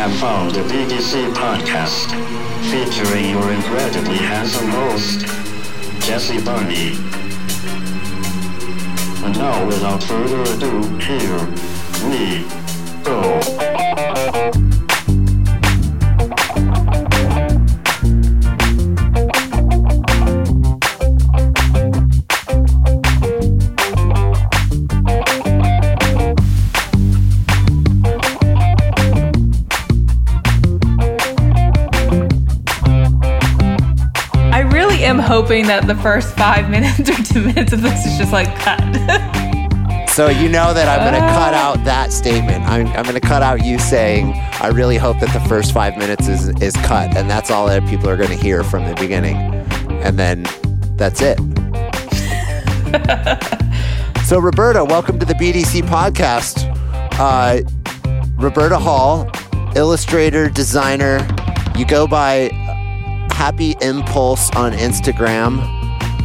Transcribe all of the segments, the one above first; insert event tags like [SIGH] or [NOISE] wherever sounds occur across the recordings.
have found the BDC podcast, featuring your incredibly handsome host, Jesse Barney. And now, without further ado, here we go. Hoping that the first five minutes or two minutes of this is just like cut. [LAUGHS] So you know that I'm going to cut out that statement. I'm, I'm going to cut out you saying, I really hope that the first five minutes is, is cut. And that's all that people are going to hear from the beginning. And then that's it. [LAUGHS] so, Roberta, welcome to the BDC podcast. Uh, Roberta Hall, illustrator, designer. You go by Happy Impulse on Instagram.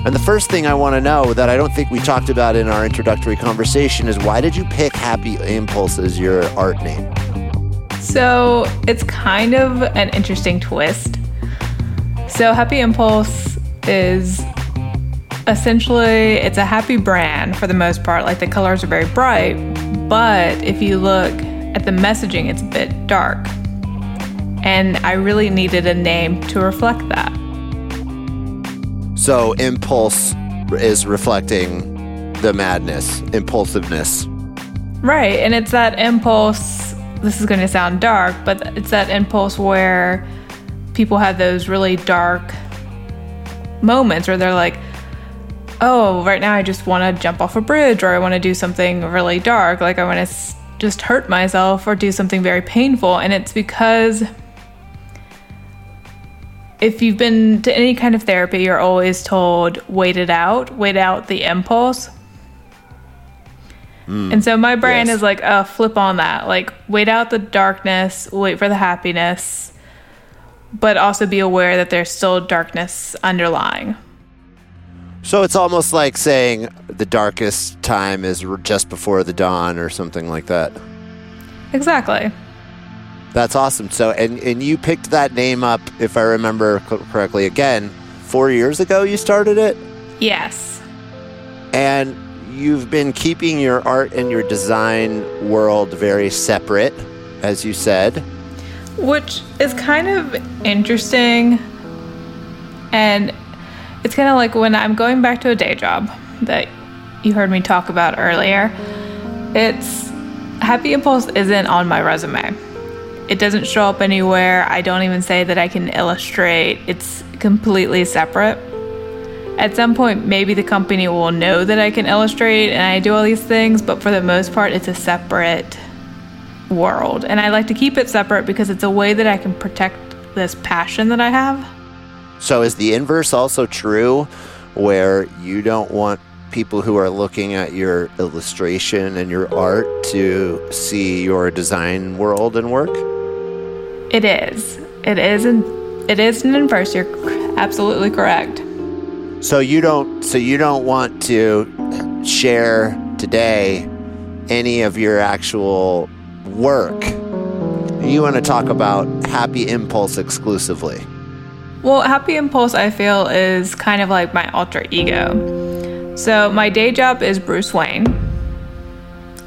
And the first thing I want to know that I don't think we talked about in our introductory conversation is why did you pick Happy Impulse as your art name? so it's kind of an interesting twist. So Happy Impulse is essentially it's a happy brand for the most part. Like the colors are very bright, but if you look at the messaging, it's a bit dark. And I really needed a name to reflect that. So, Impulse is reflecting the madness, impulsiveness. Right. And it's that impulse. This is going to sound dark, but it's that impulse where people have those really dark moments where they're like, oh, right now I just want to jump off a bridge or I want to do something really dark. Like I want to just hurt myself or do something very painful. And it's because if you've been to any kind of therapy, you're always told, wait it out, wait out the impulse. Hmm. And so my brain yes. is like, oh, flip on that. Like, wait out the darkness, wait for the happiness, but also be aware that there's still darkness underlying. So, it's almost like saying the darkest time is just before the dawn or something like that. Exactly. That's awesome. So, and, and you picked that name up, if I remember correctly, again, four years ago you started it? Yes. And you've been keeping your art and your design world very separate, as you said. Which is kind of interesting. And it's kind of like when I'm going back to a day job that you heard me talk about earlier. It's Happy Impulse isn't on my resume. It doesn't show up anywhere. I don't even say that I can illustrate. It's completely separate. At some point, maybe the company will know that I can illustrate and I do all these things, but for the most part, it's a separate world. And I like to keep it separate because it's a way that I can protect this passion that I have. So, is the inverse also true where you don't want people who are looking at your illustration and your art to see your design world and work? It is. It is an it is an inverse. You're absolutely correct. So you don't so you don't want to share today any of your actual work. You want to talk about Happy Impulse exclusively. Well, Happy Impulse, I feel, is kind of like my alter ego. So, my day job is Bruce Wayne,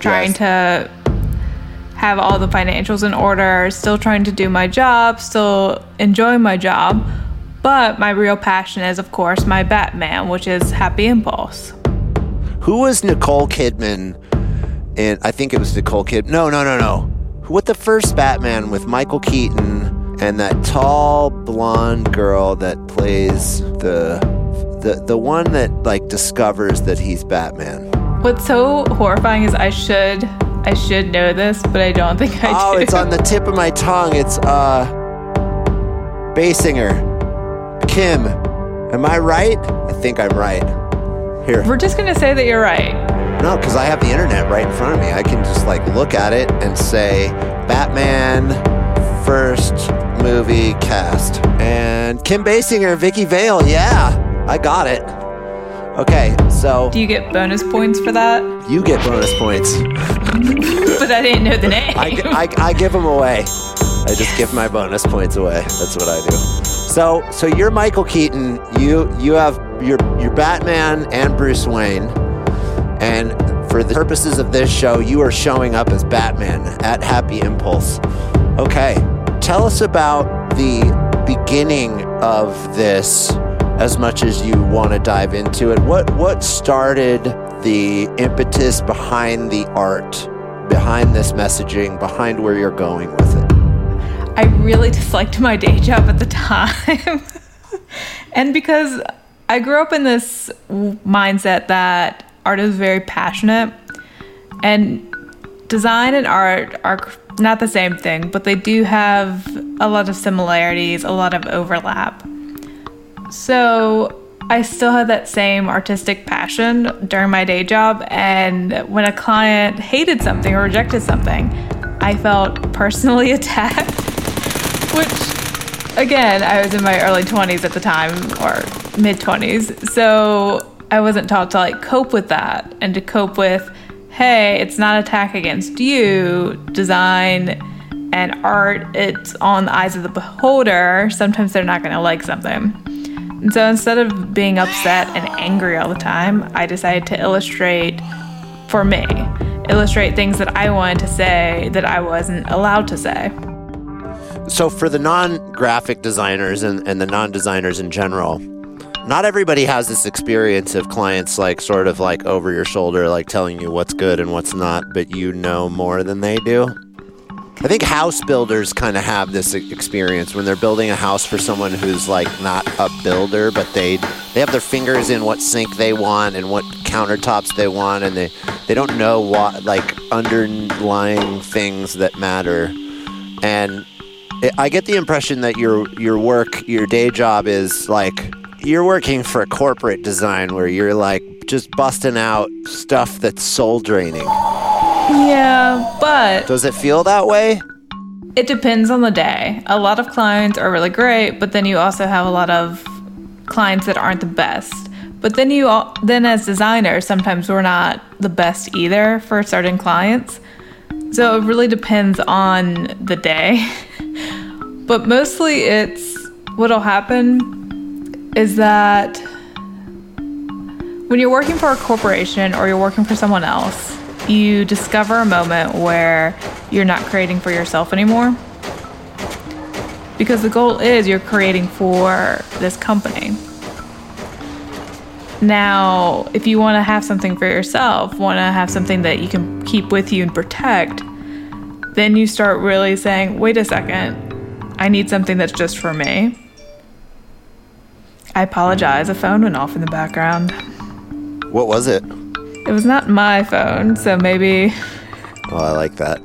trying Yes. to have all the financials in order, still trying to do my job, still enjoying my job. But my real passion is, of course, my Batman, which is Happy Impulse. Who was Nicole Kidman And I think it was Nicole Kidman. No, no, no, no. What the first Batman with Michael Keaton and that tall blonde girl that plays the the the one that like discovers that he's Batman. What's so horrifying is I should I should know this, but I don't think I should. Oh, do. it's on the tip of my tongue. It's uh Basinger. Kim. Am I right? I think I'm right. Here. We're just gonna say that you're right. No, because I have the internet right in front of me. I can just like look at it and say Batman first movie cast. And Kim Basinger, Vicki Vale. Yeah, I got it. Okay, so Do you get bonus points for that? you get bonus points. [LAUGHS] But I didn't know the name. I, I, I give them away. I just give my bonus points away. That's what I do. So, so you're Michael Keaton. You you have your your Batman and Bruce Wayne, and for the purposes of this show, you are showing up as Batman at Happy Impulse. Okay, tell us about the beginning of this as much as you want to dive into it. What what started the impetus behind the art, behind this messaging, behind where you're going with it? I really disliked my day job at the time. [LAUGHS] and because I grew up in this mindset that art is very passionate and design and art are not the same thing, but they do have a lot of similarities, a lot of overlap. So I still had that same artistic passion during my day job. And when a client hated something or rejected something, I felt personally [LAUGHS] attacked, which, again, I was in my early 20s at the time or mid 20s. So I wasn't taught to like cope with that and to cope with, hey, it's not attack against you, design and art, it's on the eyes of the beholder. Sometimes they're not going to like something. And so instead of being upset and angry all the time, I decided to illustrate for me, illustrate things that I wanted to say that I wasn't allowed to say. So, for the non graphic designers and, and the non designers in general, not everybody has this experience of clients like sort of like over your shoulder, like telling you what's good and what's not, but you know more than they do. I think house builders kind of have this experience when they're building a house for someone who's like not a builder, but they they have their fingers in what sink they want and what countertops they want, and they they don't know what like underlying things that matter. And it, I get the impression that your your work, your day job is like you're working for a corporate design where you're like just busting out stuff that's soul draining. Yeah, but Does it feel that way? it depends on the day. A lot of clients are really great, but then you also have a lot of clients that aren't the best. But then you all, then as designers, sometimes we're not the best either for certain clients. So it really depends on the day. [LAUGHS] but mostly it's what'll happen is that when you're working for a corporation or you're working for someone else, you discover a moment where you're not creating for yourself anymore. Because the goal is you're creating for this company. Now, if you want to have something for yourself, want to have something that you can keep with you and protect, then you start really saying, wait a second, I need something that's just for me. I apologize, a phone went off in the background. What was it? It was not my phone, so maybe. Well, I like that.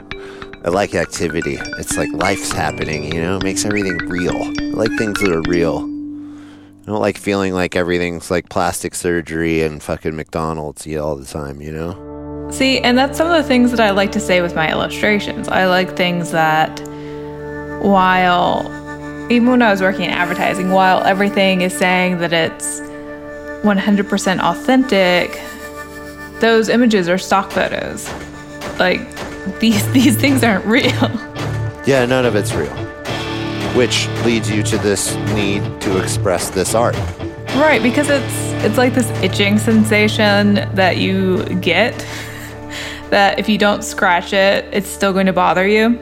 I like activity. It's like life's happening, you know? It makes everything real. I like things that are real. I don't like feeling like everything's like plastic surgery and fucking McDonald's all the time, you know? See, and that's some of the things that I like to say with my illustrations. I like things that, while, even when I was working in advertising, while everything is saying that it's 100% authentic, those images are stock photos. Like, these, [LAUGHS] these things aren't real. Yeah, none of it's real. Which leads you to this need to express this art. Right, because it's it's like this itching sensation that you get [LAUGHS] that if you don't scratch it, it's still going to bother you.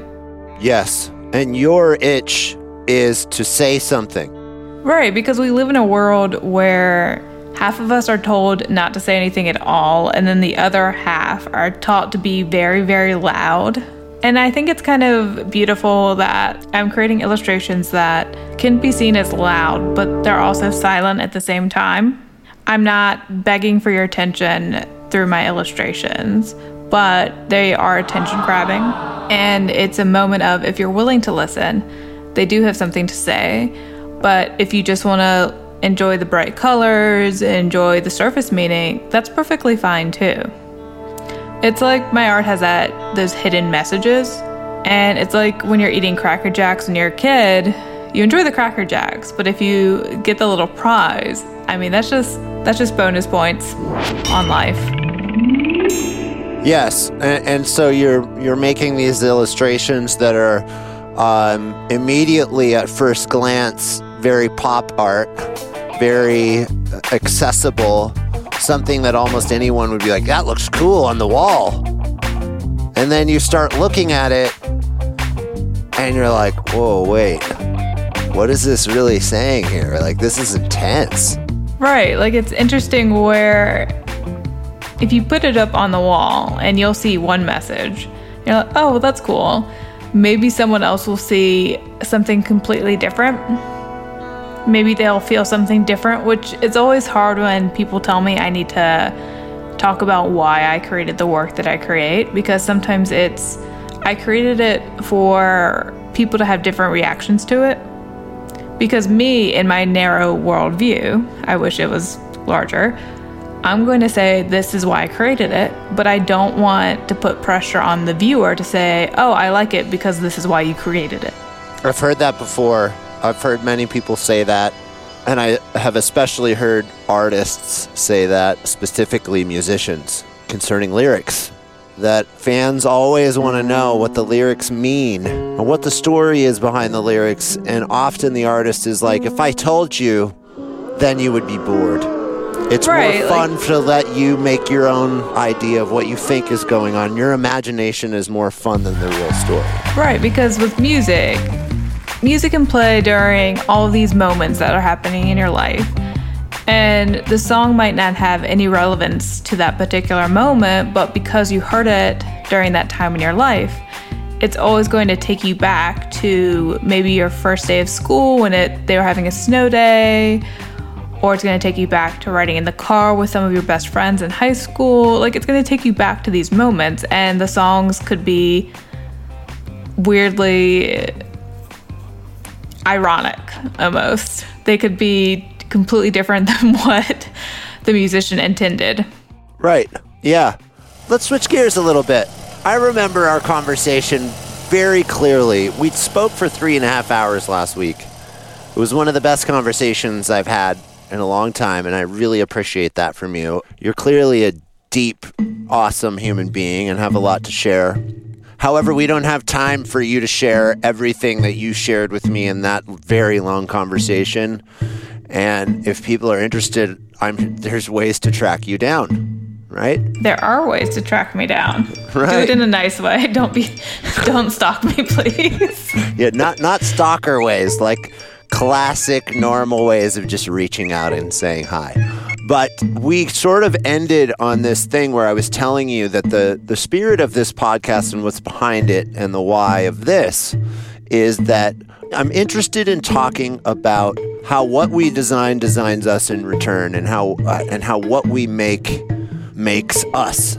Yes, and your itch is to say something. Right, because we live in a world where half of us are told not to say anything at all, and then the other half are taught to be very, very loud. And I think it's kind of beautiful that I'm creating illustrations that can be seen as loud, but they're also silent at the same time. I'm not begging for your attention through my illustrations, but they are attention grabbing. And it's a moment of if you're willing to listen, they do have something to say. But if you just want to enjoy the bright colors, enjoy the surface meaning, that's perfectly fine too. It's like my art has that those hidden messages. And it's like when you're eating Cracker Jacks when you're a kid, you enjoy the Cracker Jacks, but if you get the little prize, I mean that's just that's just bonus points on life. Yes, and, and so you're you're making these illustrations that are Um, immediately at first glance, very pop art, very accessible, something that almost anyone would be like, that looks cool on the wall. And then you start looking at it and you're like, whoa, wait, what is this really saying here? Like, this is intense. Right. Like, it's interesting where if you put it up on the wall and you'll see one message, you're like, oh, well, that's cool. Maybe someone else will see something completely different. Maybe they'll feel something different, which is always hard when people tell me I need to talk about why I created the work that I create because sometimes it's I created it for people to have different reactions to it. Because me, in my narrow worldview, I wish it was larger, I'm going to say this is why I created it, but I don't want to put pressure on the viewer to say, oh, I like it because this is why you created it. I've heard that before. I've heard many people say that. And I have especially heard artists say that, specifically musicians, concerning lyrics. That fans always want to know what the lyrics mean and what the story is behind the lyrics. And often the artist is like, if I told you, then you would be bored. It's Right, more fun to let you make your own idea of what you think is going on. Your imagination is more fun than the real story. Right, because with music, music can play during all these moments that are happening in your life. And the song might not have any relevance to that particular moment, but because you heard it during that time in your life, it's always going to take you back to maybe your first day of school when it they were having a snow day, or it's going to take you back to riding in the car with some of your best friends in high school. Like it's going to take you back to these moments and the songs could be weirdly ironic almost. They could be completely different [LAUGHS] than what the musician intended. Right. Yeah. Let's switch gears a little bit. I remember our conversation very clearly. We spoke for three and a half hours last week. It was one of the best conversations I've had in a long time, and I really appreciate that from you. You're clearly a deep, awesome human being and have a lot to share. However, we don't have time for you to share everything that you shared with me in that very long conversation. And if people are interested, I'm there's ways to track you down, right? There are ways to track me down. Do it in a nice way. [LAUGHS] Don't be don't stalk me, [LAUGHS] please. Yeah, not not stalker ways, like classic normal ways of just reaching out and saying hi. But we sort of ended on this thing where I was telling you that the the spirit of this podcast and what's behind it and the why of this is that I'm interested in talking about how what we design designs us in return and how uh, and how what we make makes us.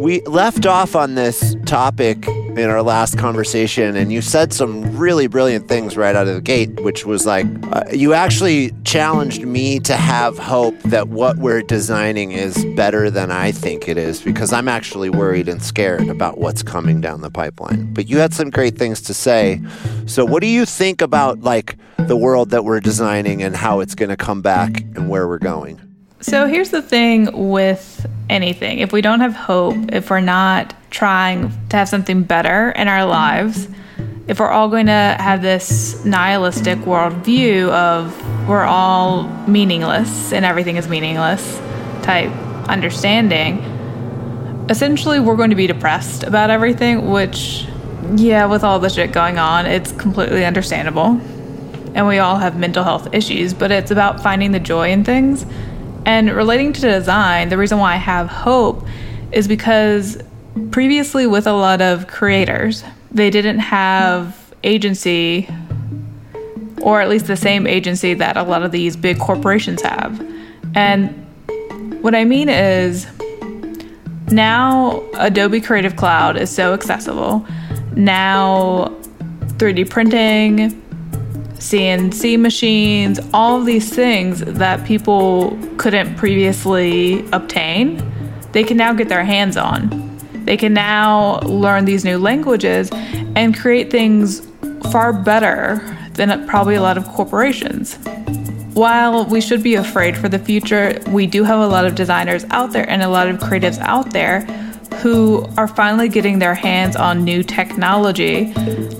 We left off on this topic in our last conversation, and you said some really brilliant things right out of the gate, which was like, uh, you actually challenged me to have hope that what we're designing is better than I think it is, because I'm actually worried and scared about what's coming down the pipeline. But you had some great things to say. So, what do you think about like the world that we're designing and how it's going to come back and where we're going? So here's the thing with anything. If we don't have hope, if we're not trying to have something better in our lives, if we're all going to have this nihilistic worldview of we're all meaningless and everything is meaningless type understanding, essentially we're going to be depressed about everything, which, yeah, with all the shit going on, it's completely understandable. And we all have mental health issues, but it's about finding the joy in things. And relating to design, the reason why I have hope is because previously, with a lot of creators, they didn't have agency, or at least the same agency that a lot of these big corporations have. And what I mean is, now Adobe Creative Cloud is so accessible. Now 3D printing, CNC machines, all these things that people couldn't previously obtain, they can now get their hands on. They can now learn these new languages and create things far better than probably a lot of corporations. While we should be afraid for the future, we do have a lot of designers out there and a lot of creatives out there who are finally getting their hands on new technology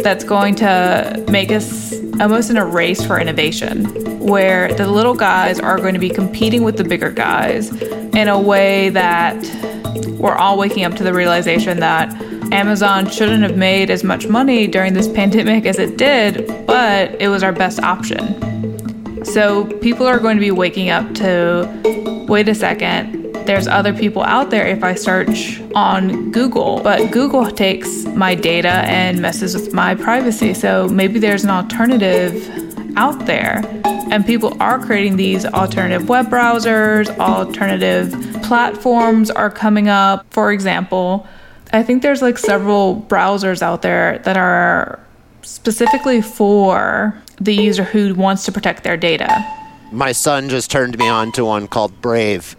that's going to make us almost in a race for innovation, where the little guys are going to be competing with the bigger guys in a way that we're all waking up to the realization that Amazon shouldn't have made as much money during this [LAUGHS] pandemic as it did, but it was our best option. So people are going to be waking up to wait a second, there's other people out there if I search on Google, but Google takes my data and messes with my privacy. So maybe there's an alternative out there. And people are creating these alternative web browsers, alternative platforms are coming up. For example, I think there's like several browsers out there that are specifically for the user who wants to protect their data. My son just turned me on to one called Brave.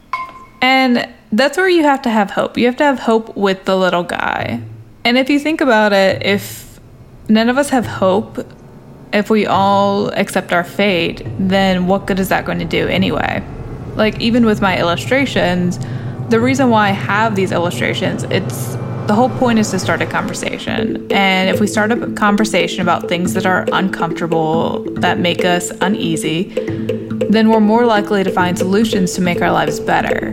And that's where you have to have hope. You have to have hope with the little guy. And if you think about it, if none of us have hope, if we all accept our fate, then what good is that going to do anyway? Like, even with my illustrations, the reason why I have these illustrations, it's the whole point is to start a conversation. And if we start a conversation about things that are uncomfortable, that make us uneasy, then we're more likely to find solutions to make our lives better.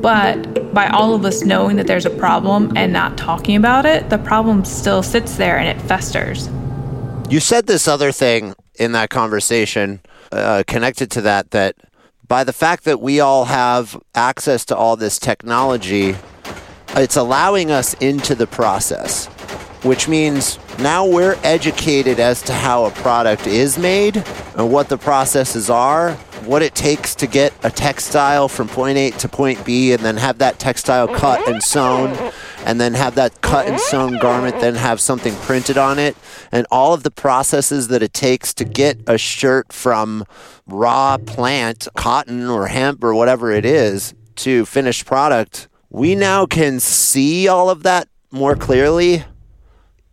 But by all of us knowing that there's a problem and not talking about it, the problem still sits there and it festers. You said this other thing in that conversation uh, connected to that that by the fact that we all have access to all this technology, it's allowing us into the process, which means now we're educated as to how a product is made and what the processes are, what it takes to get a textile from point A to point B, and then have that textile cut and sewn, and then have that cut and sewn garment then have something printed on it, and all of the processes that it takes to get a shirt from raw plant, cotton or hemp or whatever it is, to finished product. We now can see all of that more clearly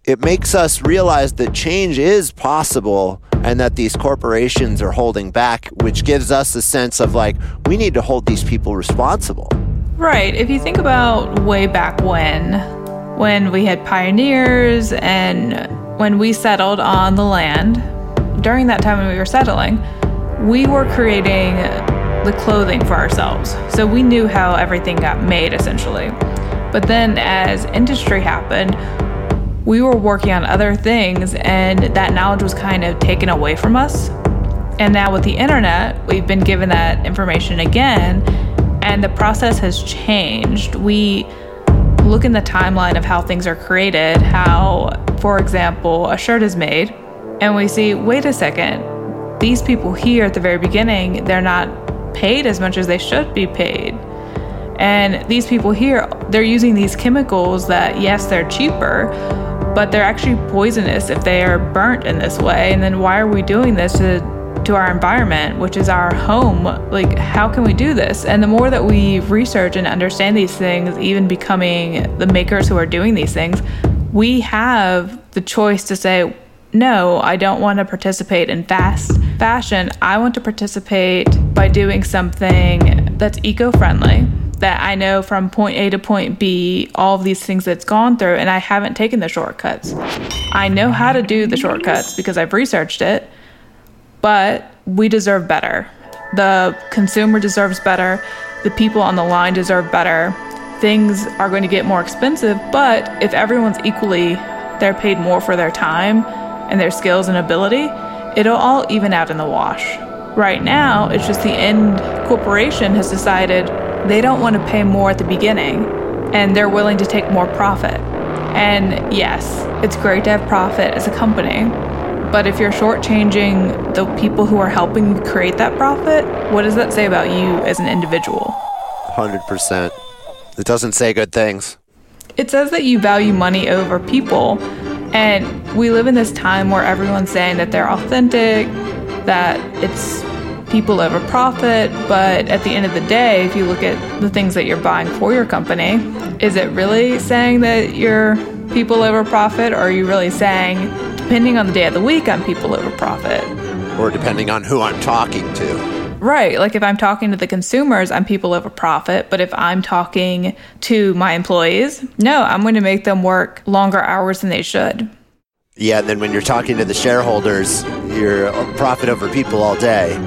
it makes us realize that change is possible and that these corporations are holding back, which gives us a sense of like, we need to hold these people responsible. Right. If you think about way back when, when we had pioneers and when we settled on the land, during that time when we were settling, we were creating the clothing for ourselves. So we knew how everything got made essentially. But then as industry happened, we were working on other things and that knowledge was kind of taken away from us. And now with the internet, we've been given that information again and the process has changed. We look in the timeline of how things are created, how, for example, a shirt is made, and we see, wait a second, these people here at the very beginning, they're not paid as much as they should be paid. And these people here, they're using these chemicals that, yes, they're cheaper, but they're actually poisonous if they are burnt in this way. And then why are we doing this to to our environment, which is our home? Like how can we do this? And the more that we research and understand these things, even becoming the makers who are doing these things, we have the choice to say no, I don't want to participate in fast fashion. I want to participate by doing something that's eco-friendly that I know from point A to point B, all of these things that's gone through, and I haven't taken the shortcuts. I know how to do the shortcuts because I've researched it, but we deserve better. The consumer deserves better. The people on the line deserve better. Things are going to get more expensive, but if everyone's equally, they're paid more for their time and their skills and ability, it'll all even out in the wash. Right now, it's just the end corporation has decided they don't want to pay more at the beginning and they're willing to take more profit. And yes, it's great to have profit as a company, but if you're shortchanging the people who are helping you create that profit, what does that say about you as an individual? 100%. It doesn't say good things. It says that you value money over people. And we live in this time where everyone's saying that they're authentic, that it's people over profit, but at the end of the day, if you look at the things that you're buying for your company, is it really saying that you're people over profit, or are you really saying, depending on the day of the week, I'm people over profit? Or depending on who I'm talking to. Right. Like if I'm talking to the consumers, I'm people over profit. But if I'm talking to my employees, no, I'm going to make them work longer hours than they should. Yeah, and then when you're talking to the shareholders, you're uh, profit over people all day.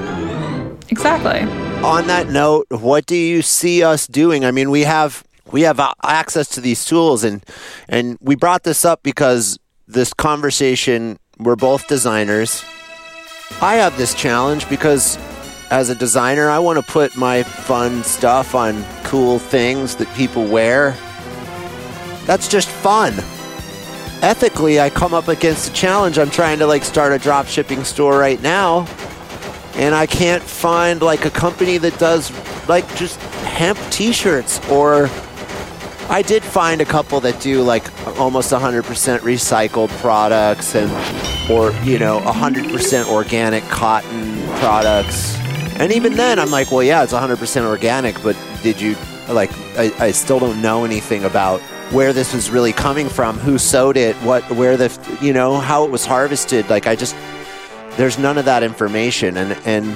Exactly. On that note, what do you see us doing? I mean, we have we have access to these tools and and we brought this up because this conversation we're both designers. I have this challenge because as a designer, I want to put my fun stuff on cool things that people wear. That's just fun. Ethically, I come up against a challenge. I'm trying to like start a drop shipping store right now, and I can't find like a company that does like just hemp t-shirts or I did find a couple that do like almost 100% recycled products and or you know 100% organic cotton products. And even then I'm like, well yeah, it's 100% organic, but did you like I, I still don't know anything about where this was really coming from, who sowed it, what where the you know, how it was harvested. Like I just there's none of that information and and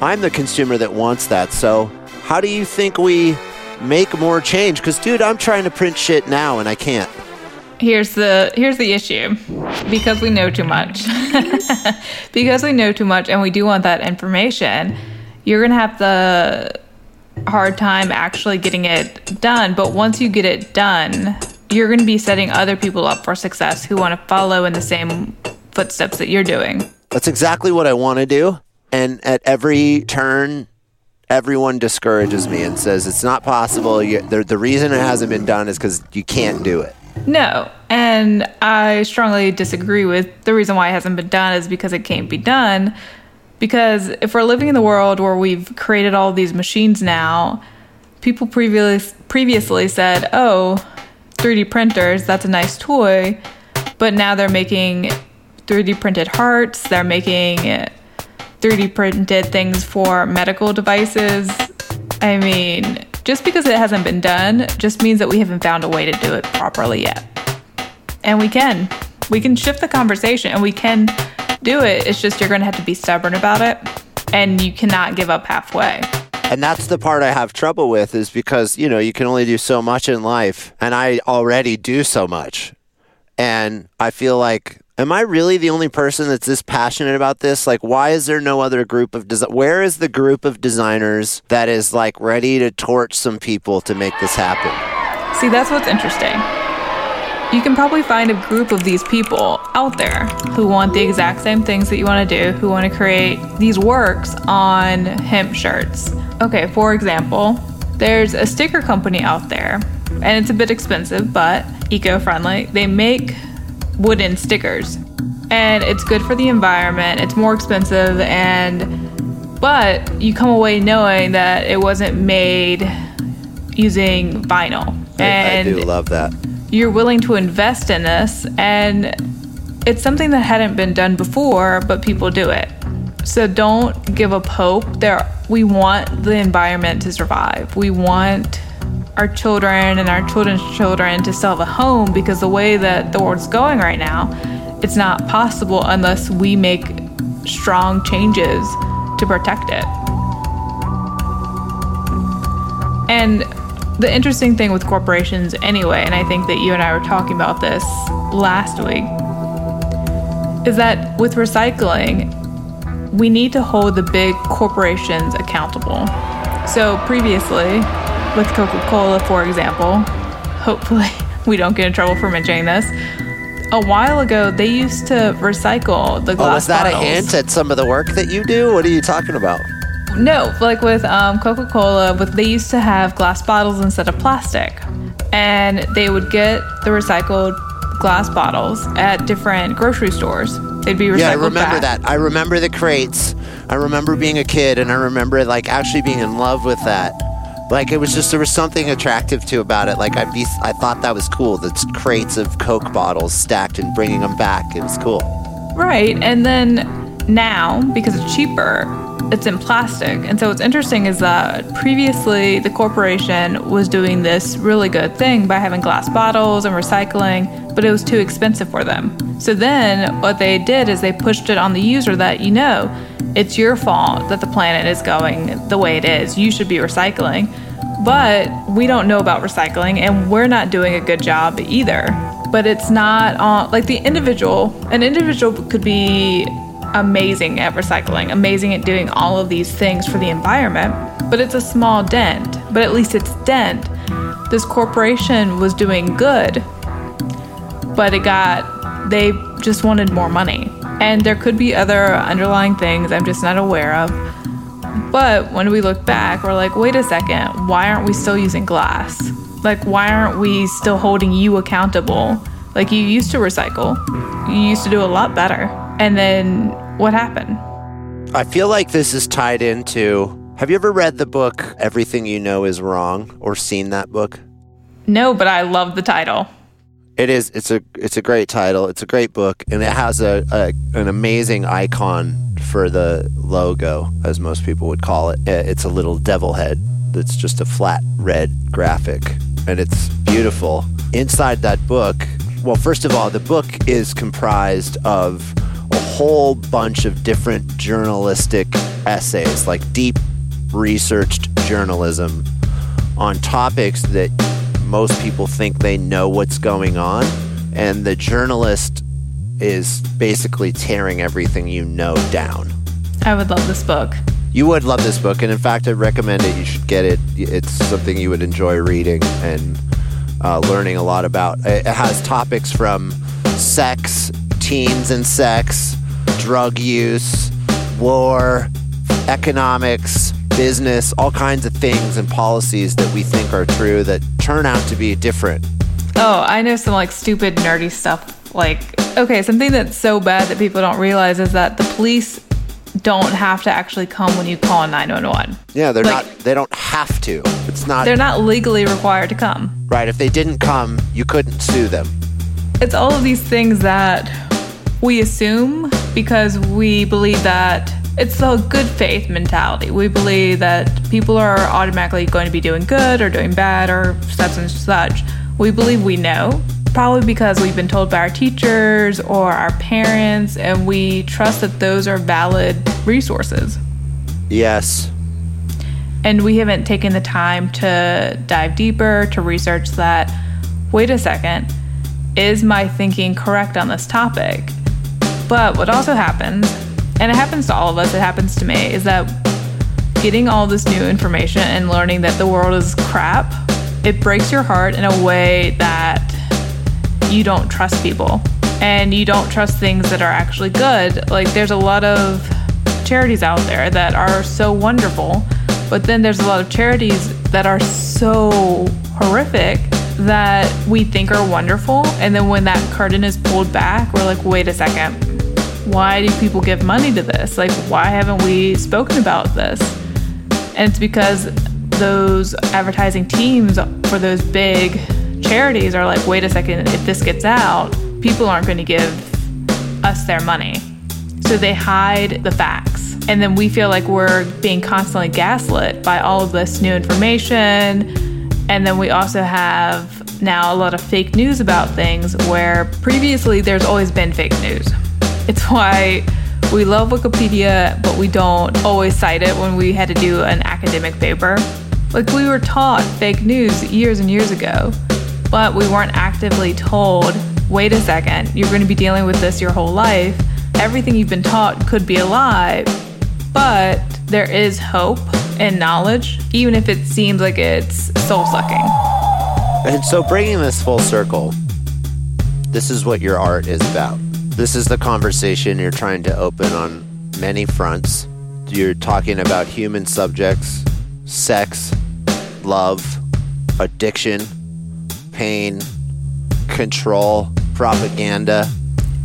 I'm the consumer that wants that. So, how do you think we make more change? Because dude i'm trying to print shit now and i can't. Here's the here's the issue. Because we know too much. [LAUGHS] Because we know too much and we do want that information you're gonna have the hard time actually getting it done. But once you get it done you're gonna be setting other people up for success who want to follow in the same footsteps that you're doing that's exactly what i want to do and at every turn everyone discourages me and says it's not possible. You, the, the reason it hasn't been done is because you can't do it. No, and I strongly disagree with the reason why it hasn't been done is because it can't be done. Because if we're living in the world where we've created all these machines now, people previous, previously said, oh, 3D printers, that's a nice toy. But now they're making 3D printed hearts, they're making 3D printed things for medical devices. I mean, just because it hasn't been done just means that we haven't found a way to do it properly yet. And we can. We can shift the conversation and we can do it. It's just you're going to have to be stubborn about it and you cannot give up halfway. And that's the part I have trouble with is because, you know, you can only do so much in life and I already do so much. And I feel like am I really the only person that's this passionate about this? Like, why is there no other group of? Where is the group of designers that is like ready to torch some people to make this happen? See, that's what's interesting. You can probably find a group of these people out there who want the exact same things that you want to do, who want to create these works on hemp shirts. Okay, for example, there's a sticker company out there, and it's a bit expensive, but eco friendly. They make wooden stickers. And it's good for the environment. It's more expensive and but you come away knowing that it wasn't made using vinyl. And I, I do love that. You're willing to invest in this and it's something that hadn't been done before, but people do it. So don't give up hope. There we want the environment to survive. We want our children and our children's children to still have a home because the way that the world's going right now, it's not possible unless we make strong changes to protect it. And the interesting thing with corporations, anyway, and I think that you and I were talking about this last week, is that with recycling, we need to hold the big corporations accountable. So previously, with Coca Cola, for example, hopefully [LAUGHS] we don't get in trouble for mentioning this. A while ago, they used to recycle the glass. Oh, was that bottles. a hint at some of the work that you do? What are you talking about? No, like with um, Coca Cola, with they used to have glass bottles instead of plastic, and they would get the recycled glass bottles at different grocery stores. They'd be recycled. Yeah, I remember back. that. I remember the crates. I remember being a kid, and I remember like actually being in love with that. Like it was just there was something attractive to about it. Like I be I thought that was cool. The crates of Coke bottles stacked and bringing them back. It was cool. Right, and then now because it's cheaper, it's in plastic. And so what's interesting is that previously the corporation was doing this really good thing by having glass bottles and recycling, but it was too expensive for them. So then what they did is they pushed it on the user that, you know, it's your fault that the planet is going the way it is. You should be recycling. But we don't know about recycling and we're not doing a good job either. But it's not on, like the individual, an individual could be amazing at recycling, amazing at doing all of these things for the environment, but it's a small dent. But at least it's dent. This corporation was doing good, but it got, they just wanted more money. And there could be other underlying things I'm just not aware of. But when we look back, we're like, wait a second, why aren't we still using glass? Like, why aren't we still holding you accountable? Like, you used to recycle, you used to do a lot better. And then what happened? I feel like this is tied into. Have you ever read the book Everything You Know Is Wrong or seen that book? No, but I love the title. It is. It's a. It's a great title. It's a great book, and it has a, a an amazing icon for the logo, as most people would call it. It's a little devil head that's just a flat red graphic, and it's beautiful. Inside that book, well, first of all, the book is comprised of a whole bunch of different journalistic essays, like deep researched journalism on topics that most people think they know what's going on, and the journalist is basically tearing everything you know down. I would love this book. You would love this book, and in fact, I'd recommend it. You should get it. It's something you would enjoy reading and uh, learning a lot about. It has topics from sex, teens and sex, drug use, war, economics, business, all kinds of things and policies that we think are true that turn out to be different. Oh, I know some like stupid nerdy stuff. Like, okay, something that's so bad that people don't realize is that the police don't have to actually come when you call 911. Yeah, they're Like- not. They don't have to. It's not They're not legally required to come. right. If they didn't come, you couldn't sue them. It's all of these things that we assume because we believe that it's the good faith mentality. We believe that people are automatically going to be doing good or doing bad or such and such. We believe we know, probably because we've been told by our teachers or our parents, and we trust that those are valid resources. Yes. And we haven't taken the time to dive deeper, to research that. Wait a second, is my thinking correct on this topic? But what also happens, and it happens to all of us, it happens to me, is that getting all this new information and learning that the world is crap, it breaks your heart in a way that you don't trust people and you don't trust things that are actually good. Like, there's a lot of charities out there that are so wonderful, but then there's a lot of charities that are so horrific that we think are wonderful. And then when that curtain is pulled back, we're like, wait a second, why do people give money to this? Like, why haven't we spoken about this? And it's because those advertising teams for those big charities are like, wait a second, if this gets out, people aren't going to give us their money. So they hide the facts. And then we feel like we're being constantly gaslit by all of this new information. And then we also have now a lot of fake news about things where previously there's always been fake news. It's why we love Wikipedia, but we don't always cite it when we had to do an academic paper. Like we were taught fake news years and years ago, but we weren't actively told wait a second, you're going to be dealing with this your whole life. Everything you've been taught could be a lie, but there is hope and knowledge, even if it seems like it's soul sucking. And so, bringing this full circle, this is what your art is about. This is the conversation you're trying to open on many fronts. You're talking about human subjects, sex, love, addiction, pain, control, propaganda.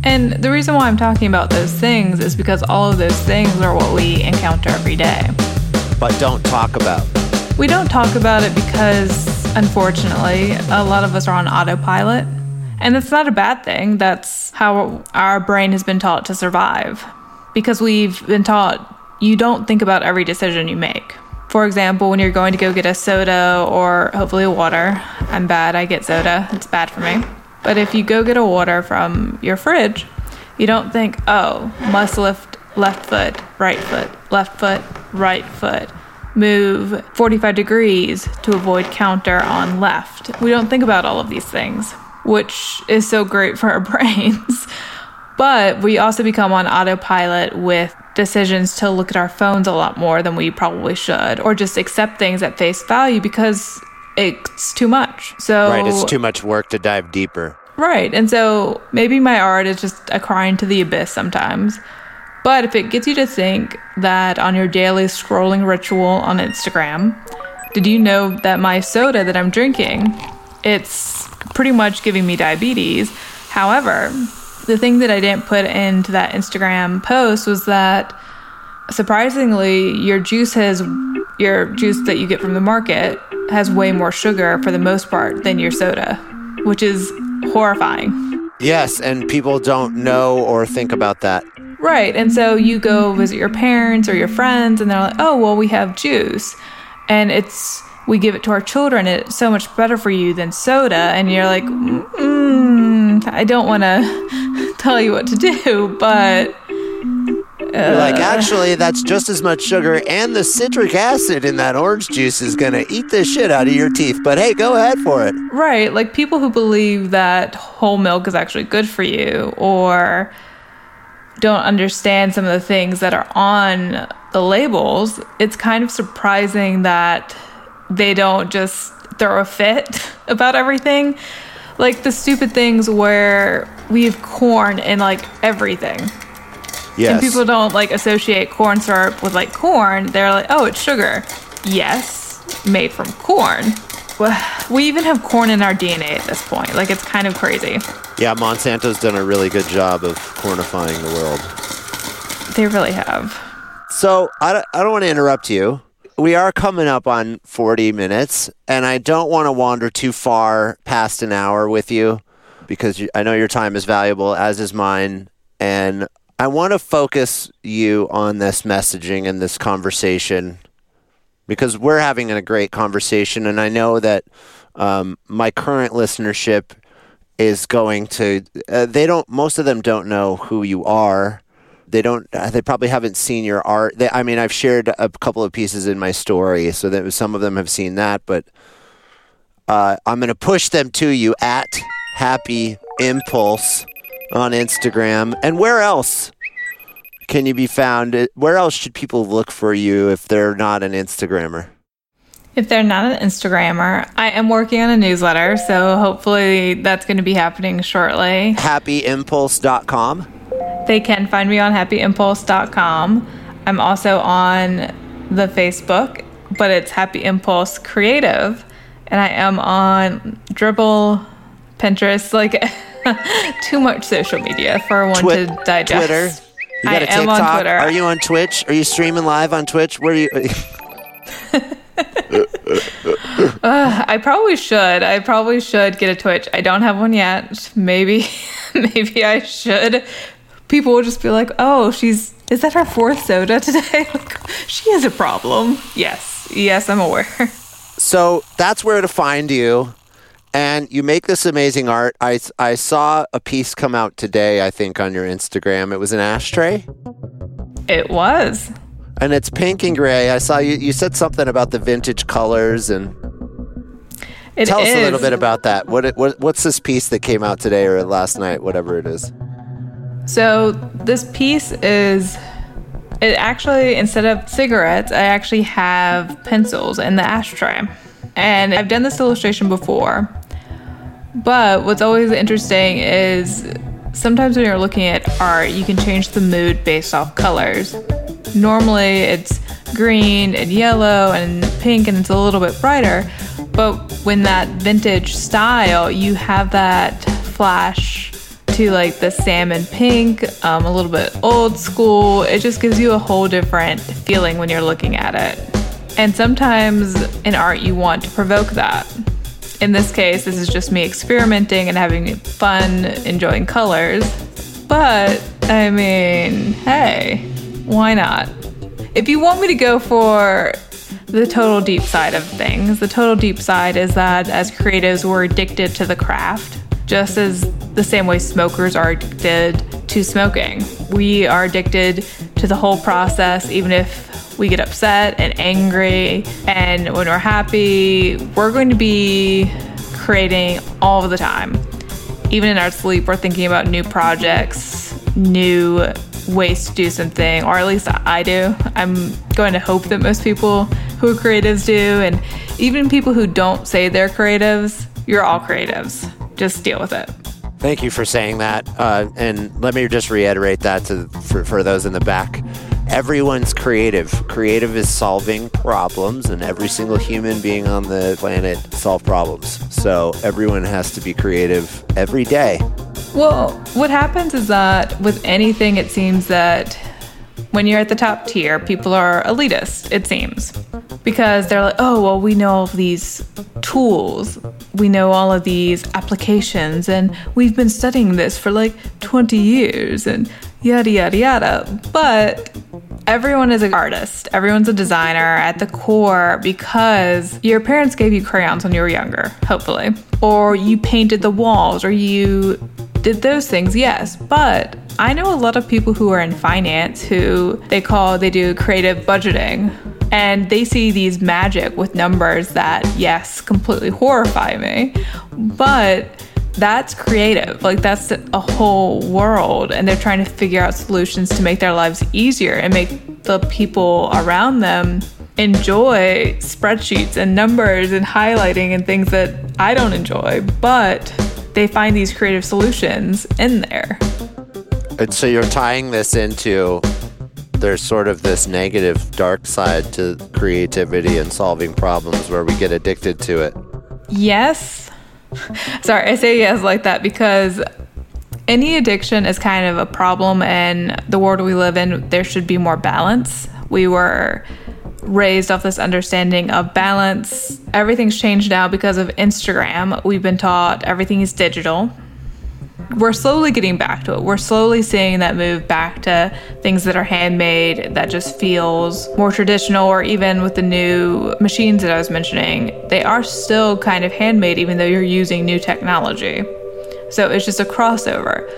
And the reason why I'm talking about those things is because all of those things are what we encounter every day. But don't talk about. We don't talk about it because, unfortunately, a lot of us are on autopilot. And that's not a bad thing. That's how our brain has been taught to survive. Because we've been taught you don't think about every decision you make. For example, when you're going to go get a soda or hopefully water, I'm bad, I get soda, it's bad for me. But if you go get a water from your fridge, you don't think, oh, must lift left foot, right foot, left foot, right foot. Move 45 degrees to avoid counter on left. We don't think about all of these things, which is so great for our [LAUGHS] brains. But we also become on autopilot with decisions to look at our phones a lot more than we probably should, or just accept things at face value because it's too much. So Right, it's too much work to dive deeper. Right. And so maybe my art is just a cry into the abyss sometimes. But if it gets you to think that on your daily scrolling ritual on Instagram, did you know that my soda that I'm drinking, it's pretty much giving me diabetes. However, the thing that I didn't put into that Instagram post was that surprisingly your juice has your juice that you get from the market has way more sugar for the most part than your soda, which is horrifying. Yes, and people don't know or think about that. Right. And so you go visit your parents or your friends, and they're like, oh, well, we have juice. And it's, we give it to our children. It's so much better for you than soda. And you're like, mm, I don't want to [LAUGHS] tell you what to do, but. You're like, actually, that's just as much sugar, and the citric acid in that orange juice is going to eat the shit out of your teeth. But hey, go ahead for it. Right. Like people who believe that whole milk is actually good for you or don't understand some of the things that are on the labels, it's kind of surprising that they don't just throw a fit [LAUGHS] about everything. Like the stupid things where we have corn in like everything. Yes. And people don't like associate corn syrup with like corn. They're like, oh, it's sugar. Yes, made from corn. We even have corn in our DNA at this point. Like, it's kind of crazy. yeah, Monsanto's done a really good job of cornifying the world. They really have. So I don't, I don't want to interrupt you. We are coming up on 40 minutes, and I don't want to wander too far past an hour with you because I know your time is valuable, as is mine. And I want to focus you on this messaging and this conversation because we're having a great conversation, and I know that um, my current listenership is going to. Uh, they don't. Most of them don't know who you are. They don't. uh, They probably haven't seen your art. They, I mean, I've shared a couple of pieces in my story, so that some of them have seen that. But uh, I'm going to push them to you at Happy Impulse on Instagram, and where else can you be found? Uh, Where else should people look for you if they're not an Instagrammer? If they're not an Instagrammer, I am working on a newsletter, so hopefully that's going to be happening shortly. HappyImpulse.com. They can find me on happyimpulse.com. I'm also on the Facebook, but it's Happy Impulse Creative. And I am on Dribbble, Pinterest, like [LAUGHS] too much social media for one Twi- to digest. Twitter. You got I a am on Twitter. Are you on Twitch? Are you streaming live on Twitch? Where are you? [LAUGHS] I probably should. I probably should get a Twitch. I don't have one yet. Maybe, [LAUGHS] maybe I should. People will just be like, "Oh, she's is that her fourth soda today? [LAUGHS] Like, she has a problem." Yes, yes, I'm aware. so that's where to find you. And you make this amazing art. I, I saw a piece come out today, I think, on your Instagram. It was an ashtray. It was. And it's pink and gray. I saw you. You said something about the vintage colors, and It tell us a little bit about that. What, it- what what's this piece that came out today or last night, whatever it is? So this piece is it actually instead of cigarettes, I actually have pencils in the ashtray. And I've done this illustration before. But what's always interesting is sometimes when you're looking at art, you can change the mood based off colors. Normally it's green and yellow and pink and it's a little bit brighter. But when that vintage style, you have that flash to like the salmon pink, um, a little bit old school. It just gives you a whole different feeling when you're looking at it. And sometimes in art, you want to provoke that. In this case, this is just me experimenting and having fun, enjoying colors. But I mean, hey, why not? If you want me to go for the total deep side of things, the total deep side is that as creatives, we're addicted to the craft just as the same way smokers are addicted to smoking. We are addicted to the whole process, even if we get upset and angry. And when we're happy, we're going to be creating all the time. Even in our sleep, we're thinking about new projects, new ways to do something, or at least I do. I'm going to hope that most people who are creatives do. And even people who don't say they're creatives, you're all creatives. Just deal with it. Thank you for saying that. Uh, and let me just reiterate that to for, for those in the back. Everyone's creative. Creative is solving problems, and every single human being on the planet solve problems. So everyone has to be creative every day. Well, what happens is that with anything, it seems that when you're at the top tier, people are elitist, it seems. Because they're like, oh, well, we know all of these tools, we know all of these applications, and we've been studying this for like 20 years, and yada, yada, yada. But everyone is an artist, everyone's a designer at the core because your parents gave you crayons when you were younger, hopefully. Or you painted the walls, or you did those things, yes. But I know a lot of people who are in finance who they call, they do creative budgeting. And they see these magic with numbers that, yes, completely horrify me. But that's creative. Like, that's a whole world. And they're trying to figure out solutions to make their lives easier and make the people around them enjoy spreadsheets and numbers and highlighting and things that I don't enjoy. But they find these creative solutions in there. And so you're tying this into there's sort of this negative dark side to creativity and solving problems where we get addicted to it. Yes. [LAUGHS] Sorry, I say yes like that because any addiction is kind of a problem and the world we live in. There should be more balance. We were raised off this understanding of balance. Everything's changed now because of Instagram. We've been taught everything is digital. We're slowly getting back to it. We're slowly seeing that move back to things that are handmade, that just feels more traditional, or even with the new machines that I was mentioning, they are still kind of handmade, even though you're using new technology. So it's just a crossover.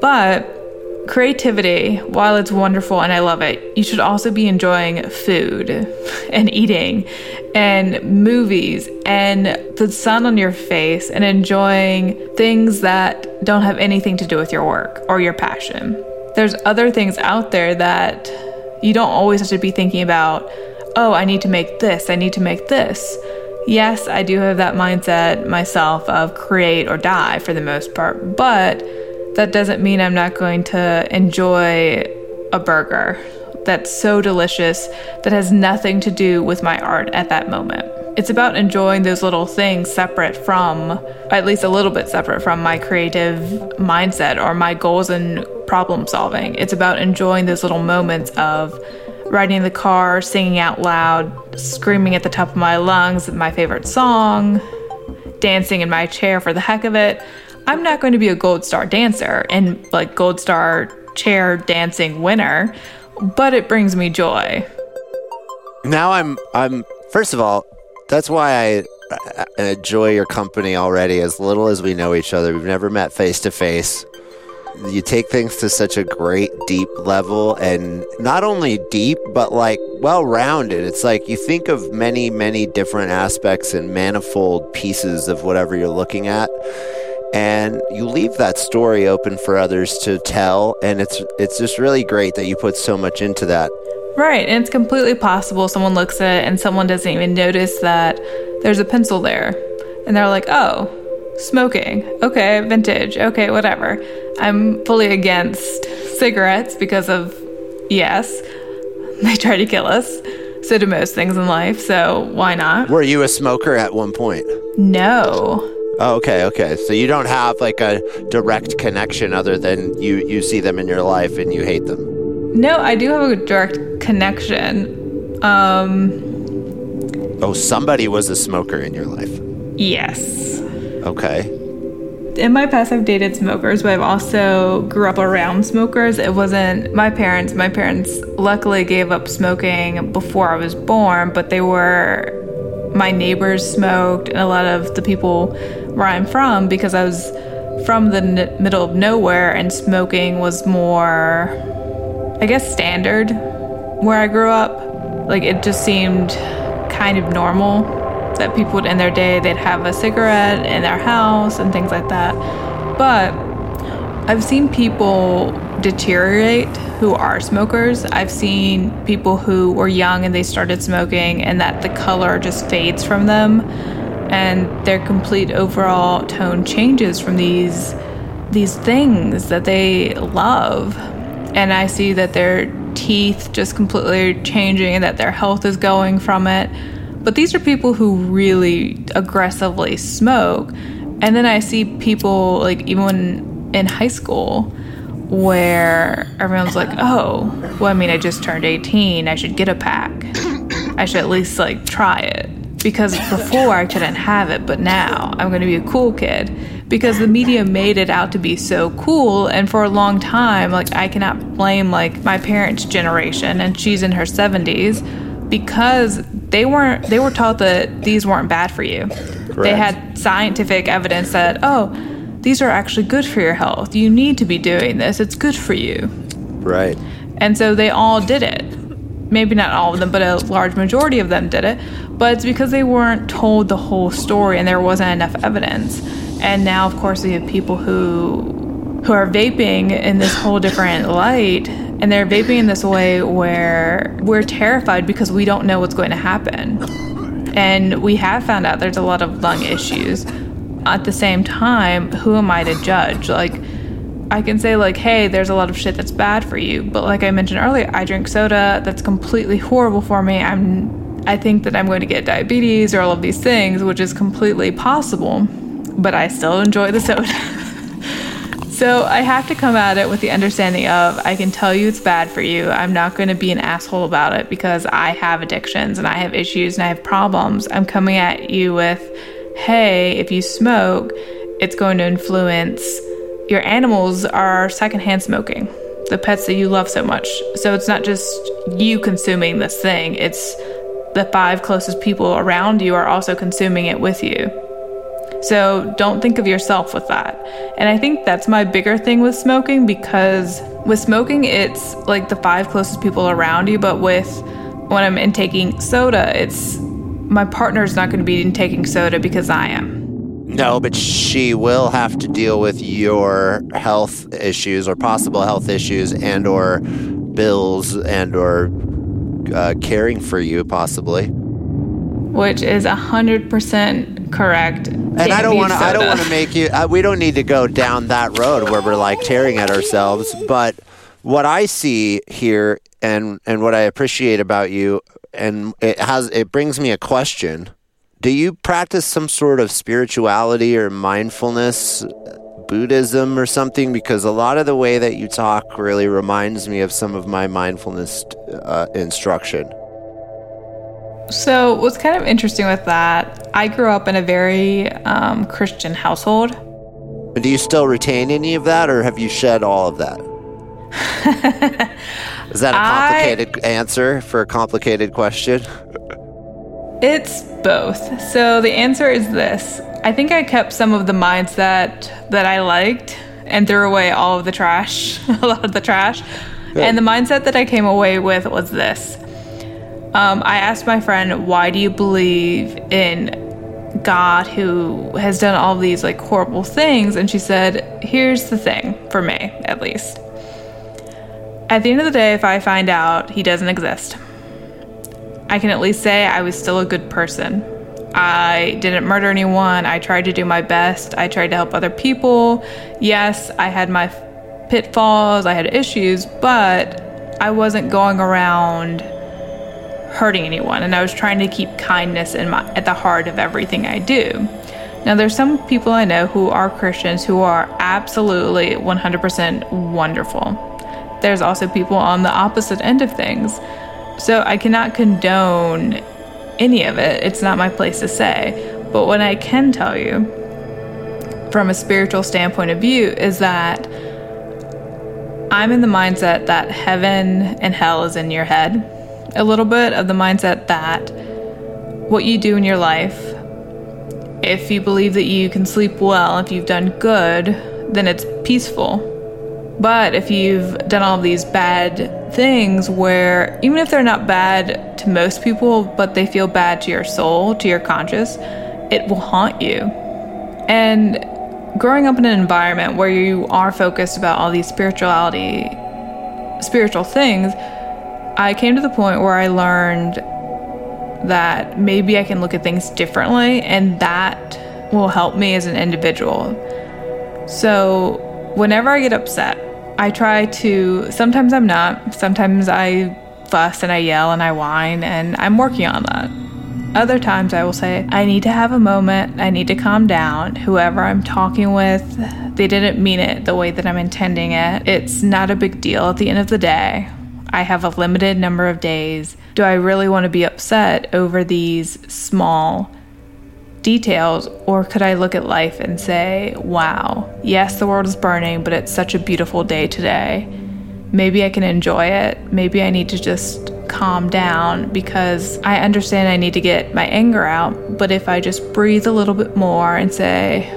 But creativity, while it's wonderful and I love it, you should also be enjoying food [LAUGHS] and eating and movies and the sun on your face and enjoying things that don't have anything to do with your work or your passion. There's other things out there that you don't always have to be thinking about, oh, I need to make this, I need to make this. Yes, I do have that mindset myself of create or die for the most part, but that doesn't mean I'm not going to enjoy a burger that's so delicious that has nothing to do with my art at that moment. It's about enjoying those little things separate from, at least a little bit separate from my creative mindset or my goals and problem solving. It's about enjoying those little moments of riding in the car, singing out loud, screaming at the top of my lungs my favorite song, dancing in my chair for the heck of it. I'm not going to be a gold star dancer and like gold star chair dancing winner, but it brings me joy. Now I'm I'm first of all, that's why I enjoy your company already as little as we know each other. We've never met face to face. You take things to such a great deep level and not only deep but like well rounded. It's like you think of many many different aspects and manifold pieces of whatever you're looking at and you leave that story open for others to tell and it's it's just really great that you put so much into that. Right and it's completely possible someone looks at it and someone doesn't even notice that there's a pencil there. And they're like oh smoking. Okay vintage. Okay whatever. I'm fully against cigarettes because of yes [LAUGHS] they try to kill us. So do most things in life so why not? Were you a smoker at one point? No Oh, okay, okay. So you don't have like a direct connection other than you you see them in your life and you hate them. No, I do have a direct connection. Um Oh, somebody was a smoker in your life. Yes. Okay. In my past I've dated smokers, but I've also grew up around smokers. It wasn't my parents. My parents luckily gave up smoking before I was born, but they were my neighbors smoked and a lot of the people where I'm from because I was from the n- middle of nowhere and smoking was more, I guess, standard where I grew up. Like it just seemed kind of normal that people would end their day, they'd have a cigarette in their house and things like that. But I've seen people deteriorate who are smokers. I've seen people who were young and they started smoking and that the color just fades from them and their complete overall tone changes from these these things that they love. And I see that their teeth just completely changing and that their health is going from it. But these are people who really aggressively smoke. And then I see people like even when in high school where everyone's like, [LAUGHS] oh, well, I mean, I just turned 18. I should get a pack. I should at least like try it. Because before I couldn't have it, but now I'm going to be a cool kid. Because the media made it out to be so cool. And for a long time, like, I cannot blame like my parents' generation, and she's in her 70s, because they weren't, they were taught that these weren't bad for you. They had scientific evidence that, oh, these are actually good for your health. You need to be doing this. It's good for you. Right. And so they all did it. Maybe not all of them, but a large majority of them did it. But it's because they weren't told the whole story and there wasn't enough evidence. And now, of course, we have people who who are vaping in this whole different light and they're vaping in this way where we're terrified because we don't know what's going to happen. And we have found out there's a lot of lung issues at the same time, who am I to judge? Like, I can say, like, hey, there's a lot of shit that's bad for you. But like I mentioned earlier, I drink soda that's completely horrible for me. I'm, I think that I'm going to get diabetes or all of these things, which is completely possible. But I still enjoy the soda. [LAUGHS] so I have to come at it with the understanding of I can tell you it's bad for you. I'm not going to be an asshole about it because I have addictions and I have issues and I have problems. I'm coming at you with, hey, if you smoke, it's going to influence your animals are secondhand smoking, the pets that you love so much. So it's not just you consuming this thing, it's the five closest people around you are also consuming it with you. So don't think of yourself with that. And I think that's my bigger thing with smoking because with smoking, it's like the five closest people around you, but with when I'm intaking soda, it's my partner's not going to be intaking soda because I am. No, but she will have to deal with your health issues or possible health issues and or bills and or uh, caring for you possibly. Which is a hundred percent correct. And I don't want to. I don't want to make you. Uh, we don't need to go down that road where we're like tearing at ourselves. But what I see here, and and what I appreciate about you, and it has it brings me a question. Do you practice some sort of spirituality or mindfulness, Buddhism or something? Because a lot of the way that you talk really reminds me of some of my mindfulness uh, instruction. So, what's kind of interesting with that, I grew up in a very um, Christian household. Do you still retain any of that, or have you shed all of that? [LAUGHS] Is that a complicated I, answer for a complicated question? It's both. So the answer is this. I think I kept some of the mindset that I liked and threw away all of the trash, [LAUGHS] a lot of the trash. And the mindset that I came away with was this. Um, I asked my friend, why do you believe in God who has done all these like horrible things? And she said, here's the thing, for me at least. At the end of the day, if I find out he doesn't exist, I can at least say I was still a good person. I didn't murder anyone. I tried to do my best. I tried to help other people. Yes, I had my pitfalls, I had issues, but I wasn't going around hurting anyone and I was trying to keep kindness in my at the heart of everything I do. Now there's some people I know who are Christians who are absolutely 100% wonderful. There's also people on the opposite end of things so I cannot condone any of it. It's not my place to say. But what I can tell you from a spiritual standpoint of view is that I'm in the mindset that heaven and hell is in your head. A little bit of the mindset that what you do in your life, if you believe that you can sleep well, if you've done good, then it's peaceful. But if you've done all these bad things where, even if they're not bad to most people, but they feel bad to your soul, to your conscious, it will haunt you. And growing up in an environment where you are focused about all these spirituality, spiritual things, I came to the point where I learned that maybe I can look at things differently and that will help me as an individual. So, whenever I get upset, I try to, sometimes I'm not, sometimes I fuss and I yell and I whine, and I'm working on that. Other times I will say, I need to have a moment, I need to calm down. Whoever I'm talking with, they didn't mean it the way that I'm intending it. It's not a big deal at the end of the day. I have a limited number of days. Do I really want to be upset over these small details, or could I look at life and say, wow, yes, the world is burning, but it's such a beautiful day today. Maybe I can enjoy it. Maybe I need to just calm down because I understand I need to get my anger out. But if I just breathe a little bit more and say,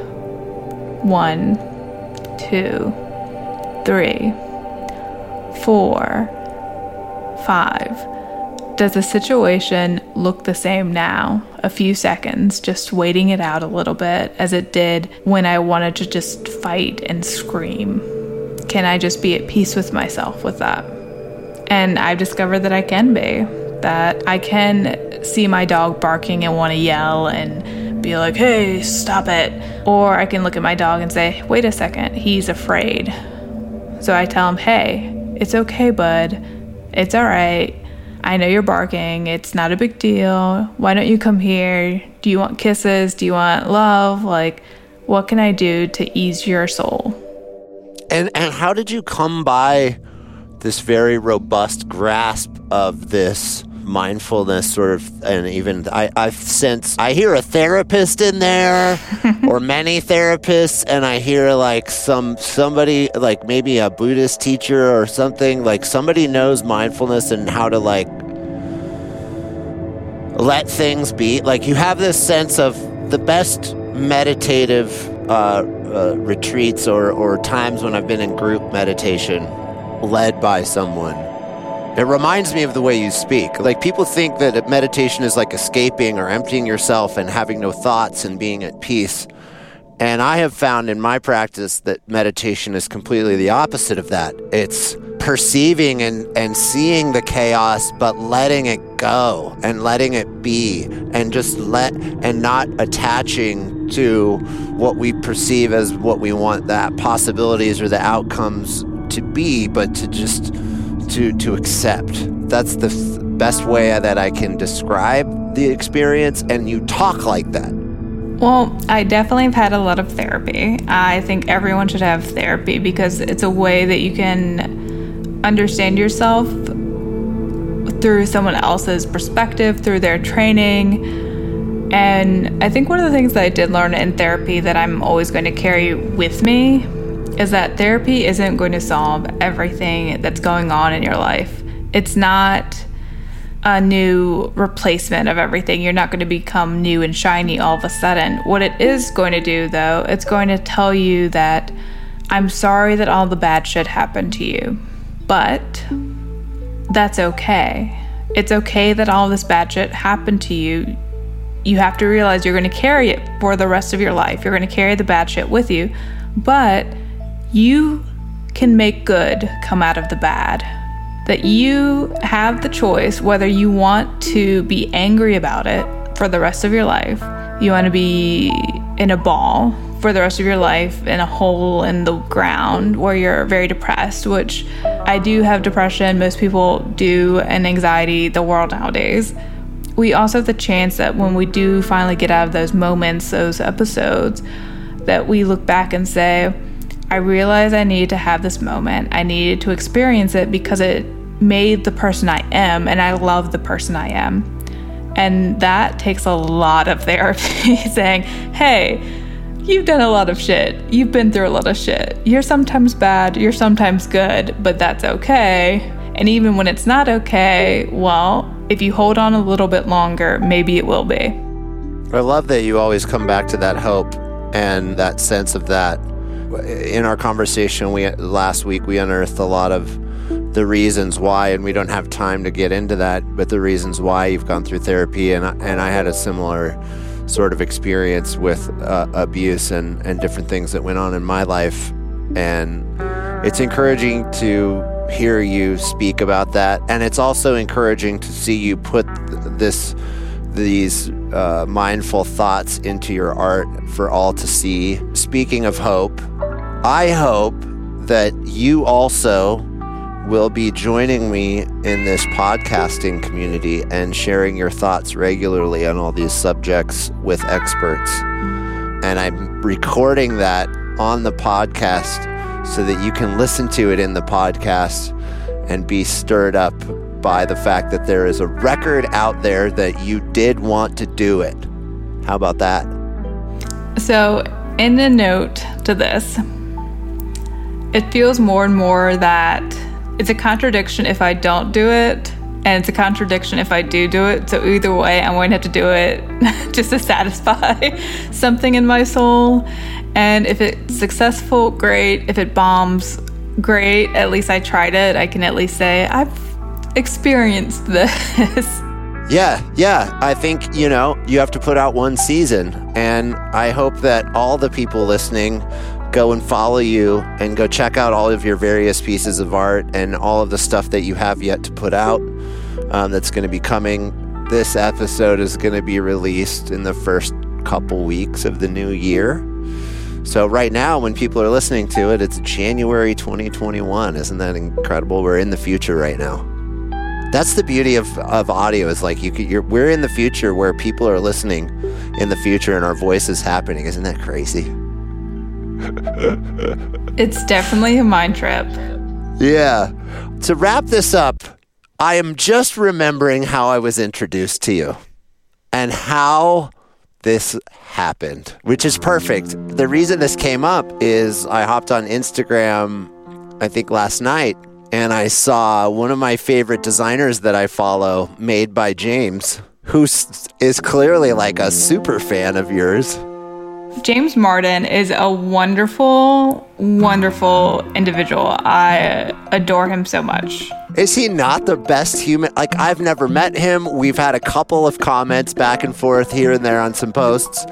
one, two, three, four, five, does the situation look the same now? A few seconds, just waiting it out a little bit as it did when I wanted to just fight and scream. Can I just be at peace with myself with that? And I've discovered that I can be. That I can see my dog barking and want to yell and be like, hey, stop it. Or I can look at my dog and say, wait a second, he's afraid. So I tell him, hey, it's okay, bud. It's all right I know you're barking. It's not a big deal. Why don't you come here? Do you want kisses? Do you want love? Like, what can I do to ease your soul? And and how did you come by this very robust grasp of this mindfulness sort of and even I, I've since I hear a therapist in there [LAUGHS] or many therapists and I hear like some somebody like maybe a Buddhist teacher or something like somebody knows mindfulness and how to like let things be. Like you have this sense of the best meditative uh, uh, retreats or, or times when I've been in group meditation led by someone it reminds me of the way you speak. Like people think that meditation is like escaping or emptying yourself and having no thoughts and being at peace. And I have found in my practice that meditation is completely the opposite of that. It's perceiving and, and seeing the chaos, but letting it go and letting it be and just let and not attaching to what we perceive as what we want that possibilities or the outcomes to be, but to just to to accept. That's the f- best way that I can describe the experience and you talk like that. Well, I definitely have had a lot of therapy. I think everyone should have therapy because it's a way that you can understand yourself through someone else's perspective, through their training. And I think one of the things that I did learn in therapy that I'm always going to carry with me is that therapy isn't going to solve everything that's going on in your life. It's not a new replacement of everything. You're not going to become new and shiny all of a sudden. What it is going to do, though, it's going to tell you that I'm sorry that all the bad shit happened to you, but that's okay. It's okay that all this bad shit happened to you. You have to realize you're going to carry it for the rest of your life. You're going to carry the bad shit with you, but you can make good come out of the bad. That you have the choice whether you want to be angry about it for the rest of your life, you want to be in a ball for the rest of your life in a hole in the ground where you're very depressed, which I do have depression, most people do, and anxiety, the world nowadays. We also have the chance that when we do finally get out of those moments, those episodes, that we look back and say, I realized I needed to have this moment. I needed to experience it because it made the person I am, and I love the person I am. And that takes a lot of [LAUGHS] therapy saying, hey, you've done a lot of shit. You've been through a lot of shit. You're sometimes bad, you're sometimes good, but that's okay. And even when it's not okay, well, if you hold on a little bit longer, maybe it will be. I love that you always come back to that hope and that sense of that in our conversation we last week we unearthed a lot of the reasons why, and we don't have time to get into that, but the reasons why you've gone through therapy, and and I had a similar sort of experience with uh, abuse and and different things that went on in my life, and it's encouraging to hear you speak about that, and it's also encouraging to see you put this these uh, mindful thoughts into your art for all to see. Speaking of hope, I hope that you also will be joining me in this podcasting community and sharing your thoughts regularly on all these subjects with experts. And I'm recording that on the podcast so that you can listen to it in the podcast and be stirred up by the fact that there is a record out there that you did want to do it. How about that? So, in the note to this, it feels more and more that it's a contradiction if I don't do it, and it's a contradiction if I do do it. So either way, I'm going to have to do it [LAUGHS] just to satisfy [LAUGHS] something in my soul. And if it's successful, great. If it bombs, great. At least I tried it. I can at least say I've experienced this. [LAUGHS] Yeah, yeah. I think, you know, you have to put out one season. And I hope that all the people listening go and follow you and go check out all of your various pieces of art and all of the stuff that you have yet to put out um, that's going to be coming. This episode is going to be released in the first couple weeks of the new year. So, right now, when people are listening to it, it's January 2021. Isn't that incredible? We're in the future right now. That's the beauty of, of audio is like you could, you're, we're in the future where people are listening in the future and our voice is happening. Isn't that crazy? [LAUGHS] it's definitely a mind trip. Yeah. To wrap this up, I am just remembering how I was introduced to you and how this happened, which is perfect. The reason this came up is I hopped on Instagram, I think last night, and I saw one of my favorite designers that I follow, made by James, who is clearly like a super fan of yours. James Martin is a wonderful, wonderful individual. I adore him so much. Is he not the best human? Like, I've never met him. We've had a couple of comments back and forth here and there on some posts.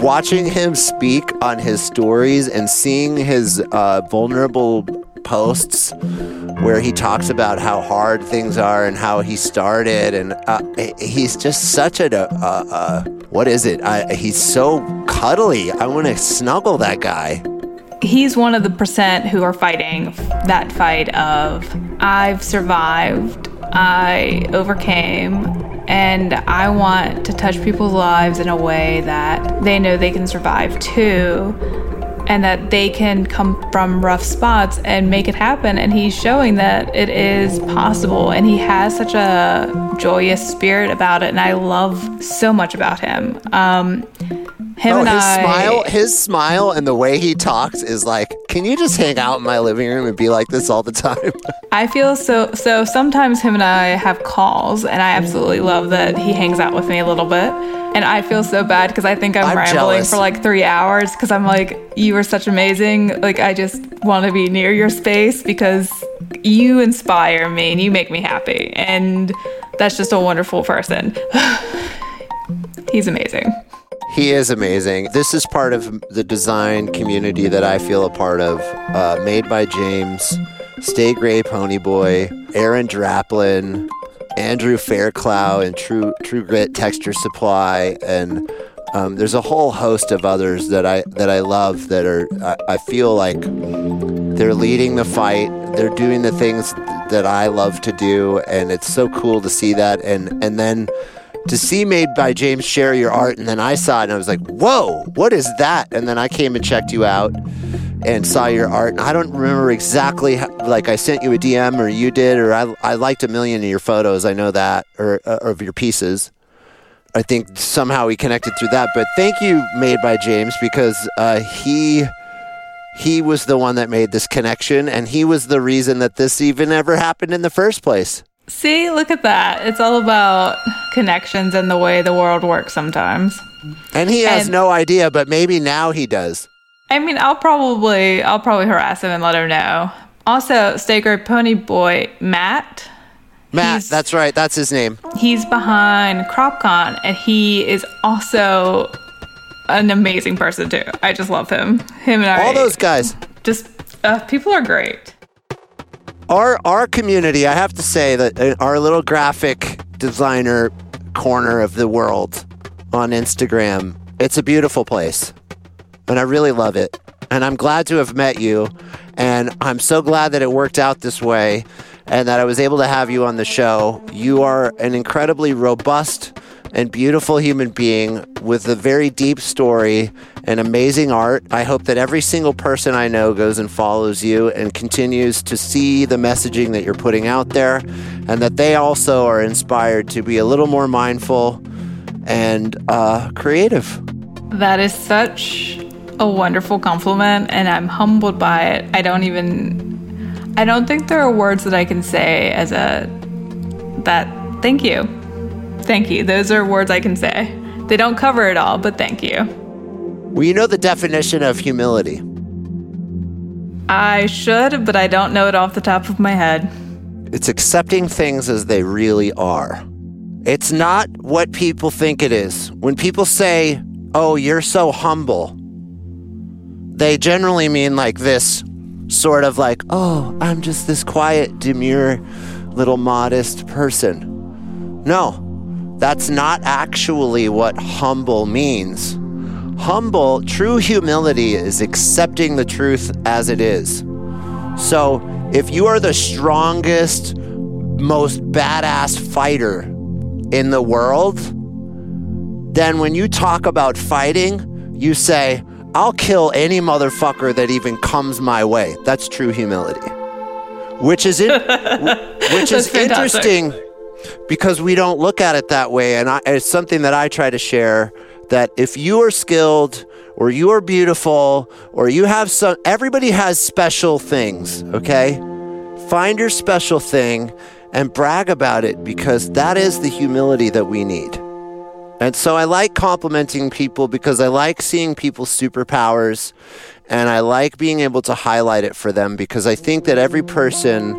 Watching him speak on his stories and seeing his uh, vulnerable posts where he talks about how hard things are and how he started, and uh, he's just such a, uh, uh, what is it? he's so cuddly. I want to snuggle that guy. He's one of the percent who are fighting that fight of I've survived, I overcame, and I want to touch people's lives in a way that they know they can survive too and that they can come from rough spots and make it happen. And he's showing that it is possible. And he has such a joyous spirit about it. And I love so much about him. Um, him oh, and his I, smile, his smile, and the way he talks is like, can you just hang out in my living room and be like this all the time? [LAUGHS] I feel so. So sometimes him and I have calls, and I absolutely love that he hangs out with me a little bit. And I feel so bad because I think I'm, I'm rambling jealous. for like three hours because I'm like, you are such amazing. Like I just want to be near your space because you inspire me and you make me happy, and that's just a wonderful person. [SIGHS] He's amazing. He is amazing. This is part of the design community that I feel a part of. Uh, made by James, Stay Gray Ponyboy, Aaron Draplin, Andrew Fairclough, and True True Grit Texture Supply, and um, there's a whole host of others that I that I love that are I, I feel like they're leading the fight. They're doing the things that I love to do, and it's so cool to see that. And and then to see made by James share your art, and then I saw it and I was like, "Whoa, what is that?" And then I came and checked you out and saw your art. And I don't remember exactly how, like I sent you a DM or you did, or I I liked a million of your photos. I know that, or, uh, of your pieces. I think somehow we connected through that. But thank you, made by James, because uh, he he was the one that made this connection, and he was the reason that this even ever happened in the first place. See, look at that. It's all about connections and the way the world works sometimes. And he has and, no idea, but maybe now he does. I mean, I'll probably I'll probably harass him and let him know. Also, Great Pony Boy Matt. Matt, he's- that's right. That's his name. He's behind CropCon, and he is also an amazing person too. I just love him. Him and I. All those guys. just uh, people are great. Our our community, I have to say that uh, our little graphic designer corner of the world on Instagram, it's a beautiful place. And I really love it. And I'm glad to have met you. And I'm so glad that it worked out this way and that I was able to have you on the show. You are an incredibly robust and beautiful human being with a very deep story and amazing art. I hope that every single person I know goes and follows you and continues to see the messaging that you're putting out there and that they also are inspired to be a little more mindful and uh, creative. That is such a wonderful compliment, and I'm humbled by it. I don't even, I don't think there are words that I can say as a, that, thank you. Thank you. Those are words I can say. They don't cover it all, but thank you. Well, you know the definition of humility. I should, but I don't know it off the top of my head. It's accepting things as they really are. It's not what people think it is. When people say, Oh, you're so humble, they generally mean like this sort of like, Oh, I'm just this quiet, demure, little modest person. No, that's not actually what humble means. Humble, true humility is accepting the truth as it is. So, if you are the strongest, most badass fighter in the world, then when you talk about fighting, you say, I'll kill any motherfucker that even comes my way. That's true humility. Which is in, [LAUGHS] which is fantastic. interesting because we don't look at it that way and I, it's something that I try to share that if you are skilled or you are beautiful or you have some everybody has special things, okay? Find your special thing and brag about it because that is the humility that we need. And so I like complimenting people because I like seeing people's superpowers and I like being able to highlight it for them because I think that every person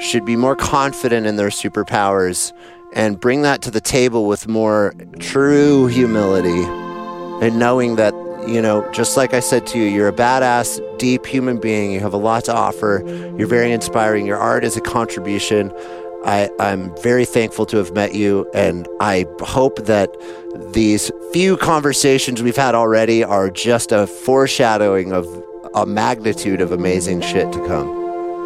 should be more confident in their superpowers and bring that to the table with more true humility and knowing that, you know, just like I said to you, you're a badass, deep human being. You have a lot to offer. You're very inspiring. Your art is a contribution. I, I'm very thankful to have met you, and I hope that these few conversations we've had already are just a foreshadowing of a magnitude of amazing shit to come.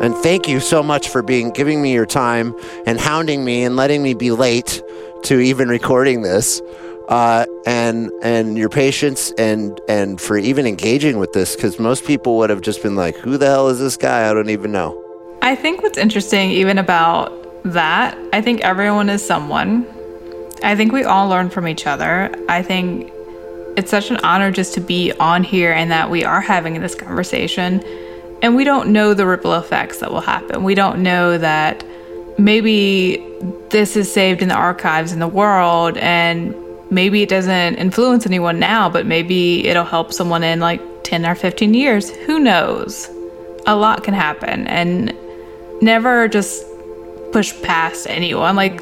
And thank you so much for being giving me your time and hounding me and letting me be late to even recording this. Uh, and and your patience and and for even engaging with this because most people would have just been like, "Who the hell is this guy? I don't even know." I think what's interesting, even about that, I think everyone is someone. I think we all learn from each other. I think it's such an honor just to be on here and that we are having this conversation. And we don't know the ripple effects that will happen. We don't know that maybe this is saved in the archives in the world and maybe it doesn't influence anyone now, but maybe it'll help someone in like 10 or 15 years. Who knows? A lot can happen. And never just push past anyone. Like,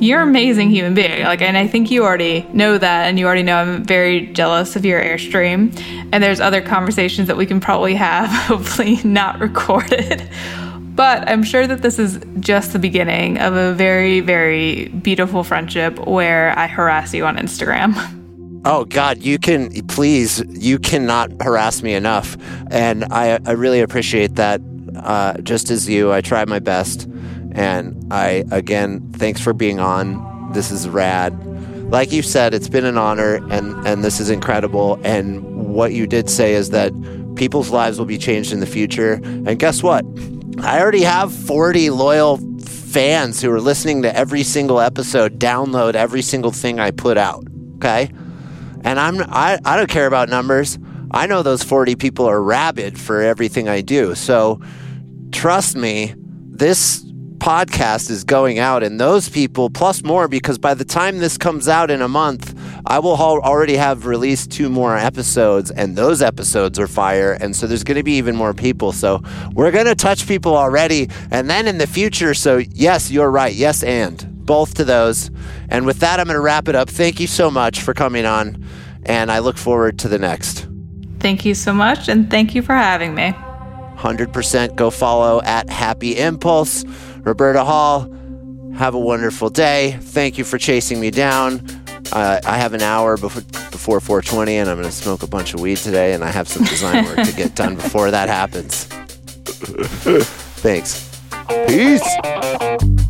you're an amazing human being. Like, and I think you already know that, and you already know I'm very jealous of your airstream. And there's other conversations that we can probably have, [LAUGHS] hopefully not recorded. But I'm sure that this is just the beginning of a very, very beautiful friendship where I harass you on Instagram. [LAUGHS] Oh God, you can please, you cannot harass me enough, and I I really appreciate that. Uh, just as you, I try my best, and I again, thanks for being on. This is rad. Like you said, it's been an honor, and and this is incredible. And what you did say is that people's lives will be changed in the future. And guess what? I already have 40 loyal fans who are listening to every single episode, download every single thing I put out. Okay. And I'm I, I don't care about numbers. I know those 40 people are rabid for everything I do. So trust me, this podcast is going out and those people plus more because by the time this comes out in a month, I will already have released two more episodes, and those episodes are fire. And so there's going to be even more people. So we're going to touch people already, and then in the future. So yes, you're right. Yes, and both to those. And with that, I'm going to wrap it up. Thank you so much for coming on, and I look forward to the next. Thank you so much, and thank you for having me. 100% go follow at Happy Impulse. Roberta Hall, have a wonderful day. Thank you for chasing me down. Uh, I have an hour before, before 420, and I'm going to smoke a bunch of weed today, and I have some design work to get done before that happens. [LAUGHS] Thanks. Peace.